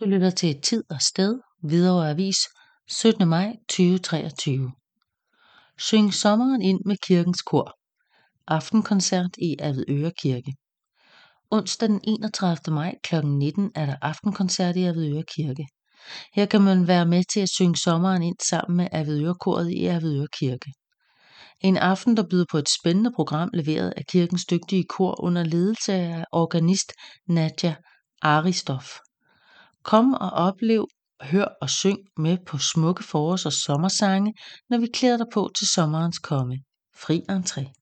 Du lytter til Tid og Sted, Hvidovre Avis, 17. maj 2023. Syng sommeren ind med kirkens kor. Aftenkoncert i Avedøre Kirke. Onsdag den 31. maj kl. 19 er der aftenkoncert i Avedøre Kirke. Her kan man være med til at synge sommeren ind sammen med Avedørekoret i Avedøre Kirke. En aften, der byder på et spændende program leveret af kirkens dygtige kor under ledelse af organist Nadja Aristoff. Kom og oplev, hør og syng med på smukke forårs- og sommersange, når vi klæder dig på til sommerens komme. Fri entré.